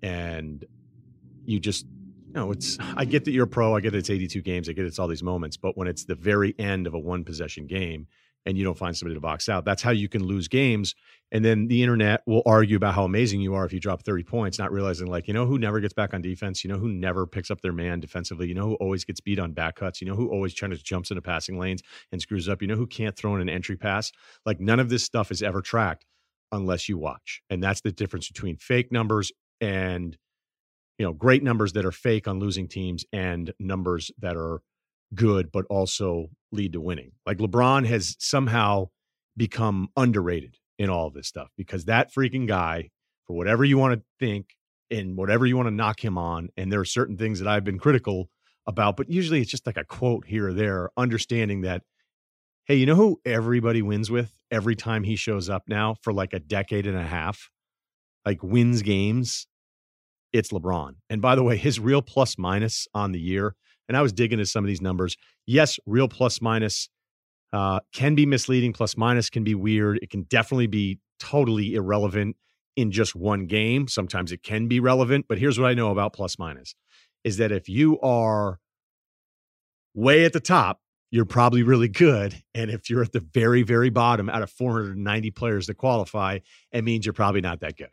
and you just you know, it's (sighs) I get that you're a pro, I get it's 82 games, I get it's all these moments, but when it's the very end of a one possession game and you don't find somebody to box out. That's how you can lose games. And then the internet will argue about how amazing you are if you drop 30 points, not realizing, like, you know, who never gets back on defense? You know, who never picks up their man defensively? You know, who always gets beat on back cuts? You know, who always tries to jumps into passing lanes and screws up? You know, who can't throw in an entry pass? Like, none of this stuff is ever tracked unless you watch. And that's the difference between fake numbers and, you know, great numbers that are fake on losing teams and numbers that are good, but also lead to winning. Like LeBron has somehow become underrated in all of this stuff because that freaking guy, for whatever you want to think and whatever you want to knock him on, and there are certain things that I've been critical about, but usually it's just like a quote here or there, understanding that, hey, you know who everybody wins with every time he shows up now for like a decade and a half, like wins games? It's LeBron. And by the way, his real plus minus on the year and I was digging into some of these numbers. Yes, real plus minus uh, can be misleading. Plus minus can be weird. It can definitely be totally irrelevant in just one game. Sometimes it can be relevant, but here's what I know about plus minus is that if you are way at the top, you're probably really good. And if you're at the very, very bottom out of 490 players that qualify, it means you're probably not that good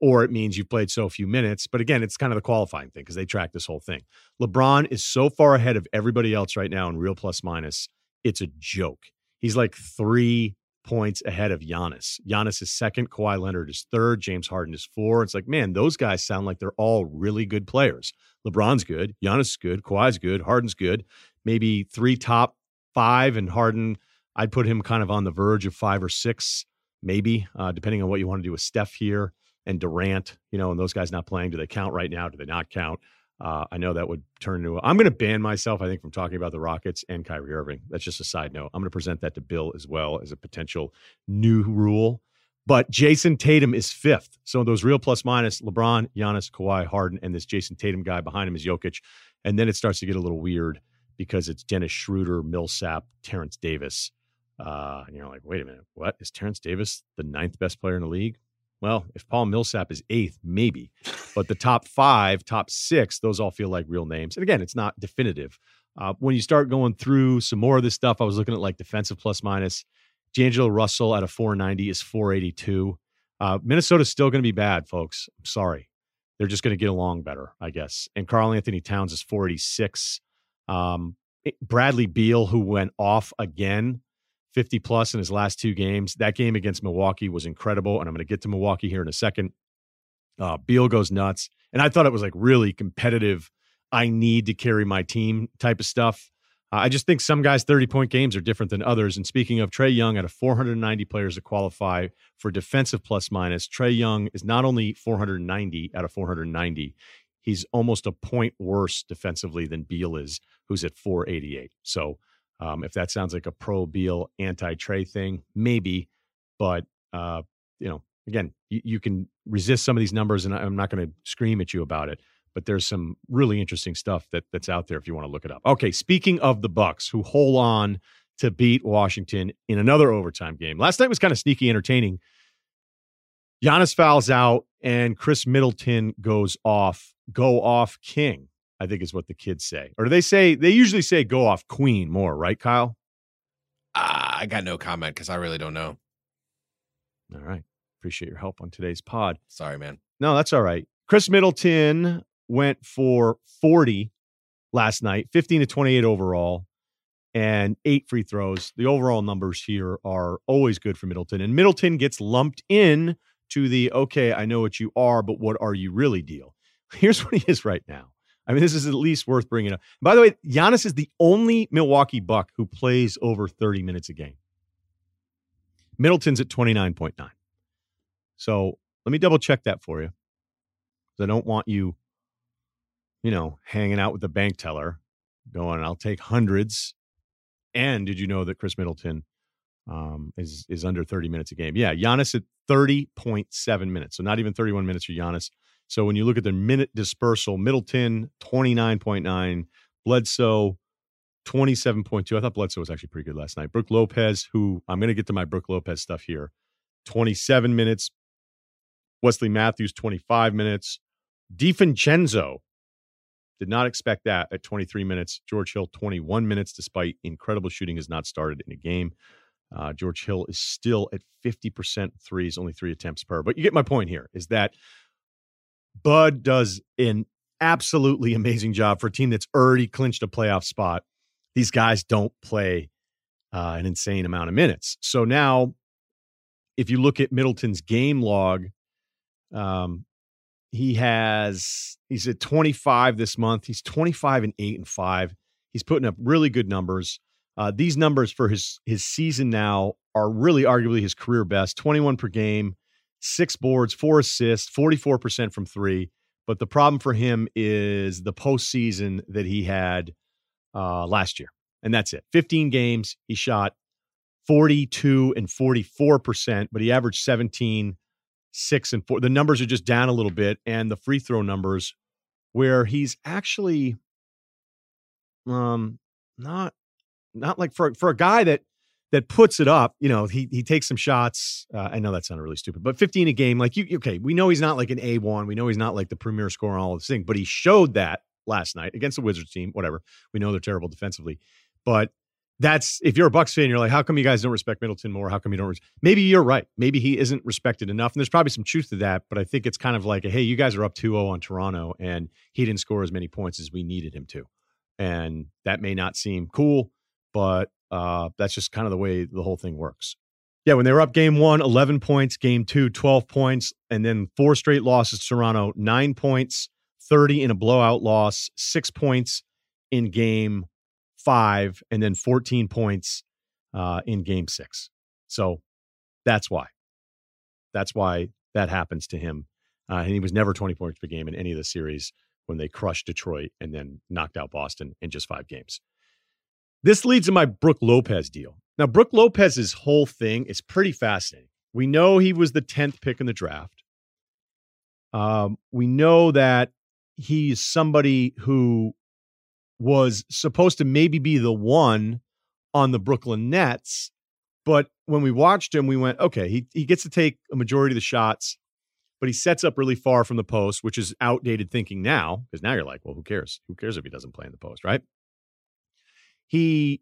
or it means you've played so few minutes. But again, it's kind of the qualifying thing because they track this whole thing. LeBron is so far ahead of everybody else right now in real plus minus. It's a joke. He's like three points ahead of Giannis. Giannis is second, Kawhi Leonard is third, James Harden is four. It's like, man, those guys sound like they're all really good players. LeBron's good, Giannis is good, Kawhi's good, Harden's good. Maybe three top five, and Harden, I'd put him kind of on the verge of five or six, maybe, uh, depending on what you want to do with Steph here and Durant, you know, and those guys not playing, do they count right now? Do they not count? Uh, I know that would turn into. i am going to ban myself, I think, from talking about the Rockets and Kyrie Irving. That's just a side note. I'm going to present that to Bill as well as a potential new rule. But Jayson Tatum is fifth. So those real plus minus LeBron, Giannis, Kawhi, Harden, and this Jayson Tatum guy behind him is Jokic. And then it starts to get a little weird because it's Dennis Schroeder, Millsap, Terence Davis. Uh, and you're like, wait a minute, what? Is Terence Davis the ninth best player in the league? Well, if Paul Millsap is eighth, maybe. But the top five, top six, those all feel like real names. And again, it's not definitive. Uh, when you start going through some more of this stuff, I was looking at like defensive plus minus. D'Angelo Russell at a 490 is 482. Uh, Minnesota's still going to be bad, folks. I'm sorry. They're just going to get along better, I guess. And Karl-Anthony Towns is 486. Um, Bradley Beal, who went off again, 50 plus in his last two games. That game against Milwaukee was incredible. And I'm going to get to Milwaukee here in a second. Uh, Beal goes nuts. And I thought it was like really competitive. I need to carry my team type of stuff. Uh, I just think some guys' 30 point games are different than others. And speaking of Trae Young, out of 490 players that qualify for defensive plus minus, Trae Young is not only 490 out of 490, he's almost a point worse defensively than Beal is, who's at 488. So, um, if that sounds like a pro Beal anti Trae thing, maybe, but uh, you know, again, you, you, can resist some of these numbers, and I'm not going to scream at you about it. But there's some really interesting stuff that that's out there if you want to look it up. Okay, speaking of the Bucks, who hold on to beat Washington in another overtime game. Last night was kind of sneaky entertaining. Giannis fouls out, and Khris Middleton goes off. Go off, King. I think is what the kids say. Or do they say they usually say go off queen more, right, Kyle? Uh, I got no comment because I really don't know. All right. Appreciate your help on today's pod. Sorry, man. No, that's all right. Khris Middleton went for 40 last night, 15 to 28 overall, and eight free throws. The overall numbers here are always good for Middleton. And Middleton gets lumped in to the okay, I know what you are, but what are you really deal? (laughs) Here's what he is right now I mean, this is at least worth bringing up. By the way, Giannis is the only Milwaukee Buck who plays over 30 minutes a game. Middleton's at 29.9. So let me double check that for you. I don't want you, you know, hanging out with the bank teller going, I'll take hundreds. And did you know that Khris Middleton um, is is under 30 minutes a game? Yeah, Giannis at 30.7 minutes. So not even 31 minutes for Giannis. So when you look at the minute dispersal, Middleton 29.9, Bledsoe 27.2. I thought Bledsoe was actually pretty good last night. Brook Lopez, who I'm going to get to my Brook Lopez stuff here, 27 minutes. Wesley Matthews, 25 minutes. DiVincenzo, did not expect that at 23 minutes. George Hill, 21 minutes, despite incredible shooting, has not started in a game. Uh, George Hill is still at 50% threes, only three attempts per. But you get my point here is that Bud does an absolutely amazing job for a team that's already clinched a playoff spot. These guys don't play uh, an insane amount of minutes. So now, if you look at Middleton's game log, um, he has he's at 25 this month. He's 25 and 8 and 5. He's putting up really good numbers. Uh, these numbers for his his season now are really arguably his career best 21 per game, six boards, four assists, 44% from three. But the problem for him is the postseason that he had uh, last year. And that's it 15 games. He shot 42 and 44%, but he averaged 17, six and four. The numbers are just down a little bit. And the free throw numbers, where he's actually um not not like for for a guy that that puts it up, you know, he he takes some shots. Uh, I know that sounded really stupid, but 15 a game, like you, okay, we know he's not like an A1. We know he's not like the premier scorer on all this thing, but he showed that last night against the Wizards team. Whatever, we know they're terrible defensively, but that's if you're a Bucks fan, you're like, how come you guys don't respect Middleton more? How come you don't? Res-? Maybe you're right. Maybe he isn't respected enough, and there's probably some truth to that. But I think it's kind of like, hey, you guys are up 2-0 on Toronto, and he didn't score as many points as we needed him to, and that may not seem cool, but uh, that's just kind of the way the whole thing works. Yeah, when they were up game one, 11 points, game two, 12 points, and then four straight losses to Toronto, nine points, 30 in a blowout loss, six points in game five, and then 14 points uh, in game six. So that's why. That's why that happens to him. Uh, and he was never 20 points per game in any of the series when they crushed Detroit and then knocked out Boston in just five games. This leads to my Brook Lopez deal. Now, Brook Lopez's whole thing is pretty fascinating. We know he was the 10th pick in the draft. Um, we know that he's somebody who was supposed to maybe be the one on the Brooklyn Nets. But when we watched him, we went, okay, he, he gets to take a majority of the shots, but he sets up really far from the post, which is outdated thinking now, because now you're like, well, who cares? Who cares if he doesn't play in the post, right? He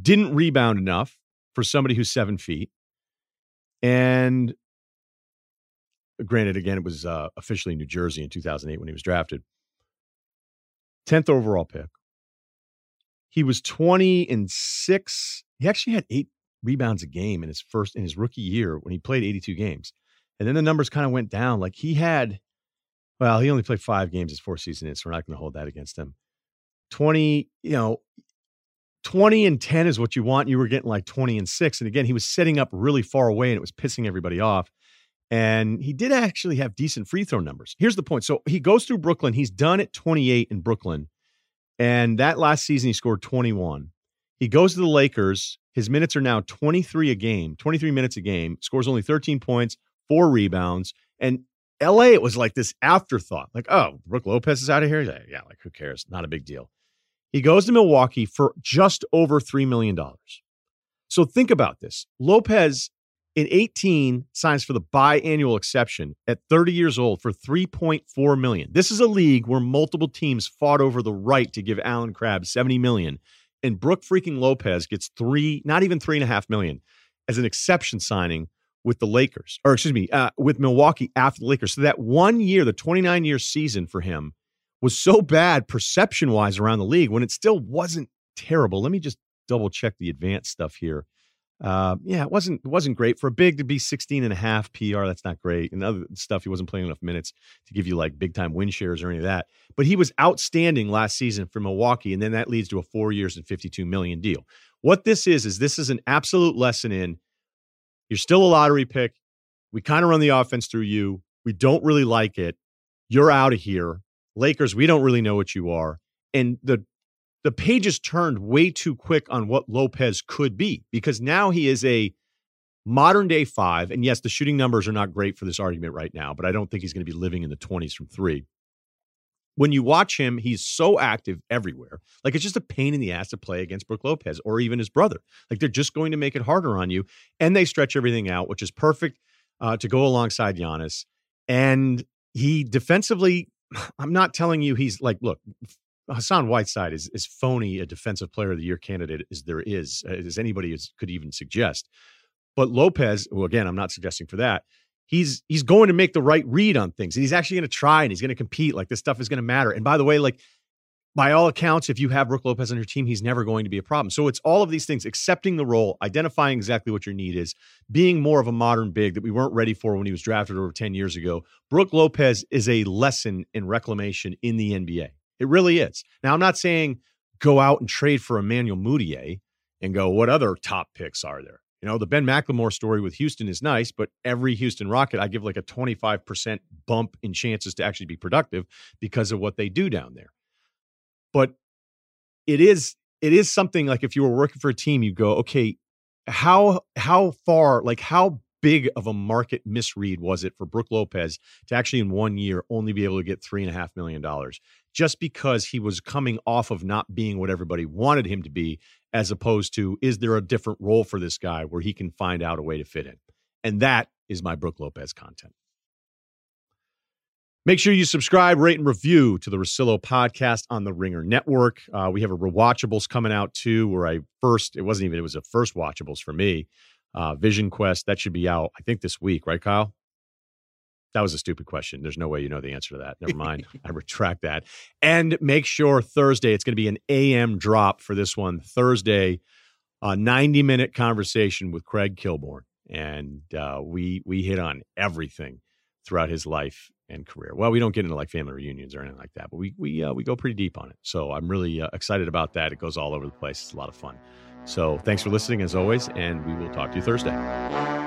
didn't rebound enough for somebody who's seven feet. And granted, again, it was uh, officially New Jersey in 2008 when he was drafted. 10th overall pick. He was 20 and 6. He actually had 8 rebounds a game in his first in his rookie year when he played 82 games. And then the numbers kind of went down. Like he had well, he only played 5 games his fourth season in, so we're not going to hold that against him. 20, you know, 20 and 10 is what you want. You were getting like 20 and 6. And again, he was setting up really far away and it was pissing everybody off. And he did actually have decent free throw numbers. Here's the point. So he goes through Brooklyn. He's done at 28 in Brooklyn. And that last season, he scored 21. He goes to the Lakers. His minutes are now 23 a game, 23 minutes a game, scores only 13 points, four rebounds. And LA, it was like this afterthought like, oh, Brook Lopez is out of here. Like, yeah, like who cares? Not a big deal. He goes to Milwaukee for just over $3 million. So think about this Lopez in 18 signs for the biannual exception at 30 years old for 3.4 million. This is a league where multiple teams fought over the right to give Allen Crabbe 70 million, and Brook freaking Lopez gets three, not even three and a half million, as an exception signing with the Lakers, or excuse me, uh, with Milwaukee after the Lakers. So that one year, the 29 year season for him was so bad perception wise around the league when it still wasn't terrible. Let me just double check the advanced stuff here. Uh, yeah, it wasn't it wasn't great for a big to be 16 and a half PR. That's not great. And other stuff, he wasn't playing enough minutes to give you like big time win shares or any of that. But he was outstanding last season for Milwaukee, and then that leads to a four years and 52 million deal. What this is is this is an absolute lesson in you're still a lottery pick. We kind of run the offense through you. We don't really like it. You're out of here. Lakers, we don't really know what you are. And the the pages turned way too quick on what Lopez could be because now he is a modern day five, and yes, the shooting numbers are not great for this argument right now, but I don't think he's going to be living in the 20s from three. When you watch him, he's so active everywhere. Like it's just a pain in the ass to play against Brook Lopez or even his brother. Like they're just going to make it harder on you. And they stretch everything out, which is perfect uh, to go alongside Giannis. And he defensively, I'm not telling you he's like, look, Hassan Whiteside is as phony a defensive player of the year candidate as there is, uh, as anybody is, could even suggest. But Lopez, who again, I'm not suggesting for that, he's he's going to make the right read on things. And he's actually going to try and he's going to compete. Like this stuff is going to matter. And by the way, like by all accounts, if you have Brook Lopez on your team, he's never going to be a problem. So it's all of these things, accepting the role, identifying exactly what your need is, being more of a modern big that we weren't ready for when he was drafted over 10 years ago. Brook Lopez is a lesson in reclamation in the NBA. It really is. Now, I'm not saying go out and trade for Emmanuel Mudiay and go, what other top picks are there? You know, the Ben McLemore story with Houston is nice, but every Houston Rocket, I give like a 25% bump in chances to actually be productive because of what they do down there. But it is it is something like if you were working for a team, you go, okay, how how far, like how big of a market misread was it for Brook Lopez to actually in one year only be able to get three and a half million dollars just because he was coming off of not being what everybody wanted him to be, as opposed to is there a different role for this guy where he can find out a way to fit in? And that is my Brook Lopez content. Make sure you subscribe, rate, and review to the Russillo podcast on the Ringer Network. Uh, we have a rewatchables coming out too, where I first, it wasn't even, it was a first watchables for me. Uh, Vision Quest, that should be out, I think, this week, right, Kyle? That was a stupid question. There's no way you know the answer to that. Never mind. (laughs) I retract that. And make sure Thursday, it's going to be an AM drop for this one. Thursday, a 90 minute conversation with Craig Kilborn. And uh, we we hit on everything throughout his life and career. Well, we don't get into like family reunions or anything like that, but we we uh, we go pretty deep on it. So I'm really uh, excited about that. It goes all over the place. It's a lot of fun. So thanks for listening as always, and we will talk to you Thursday.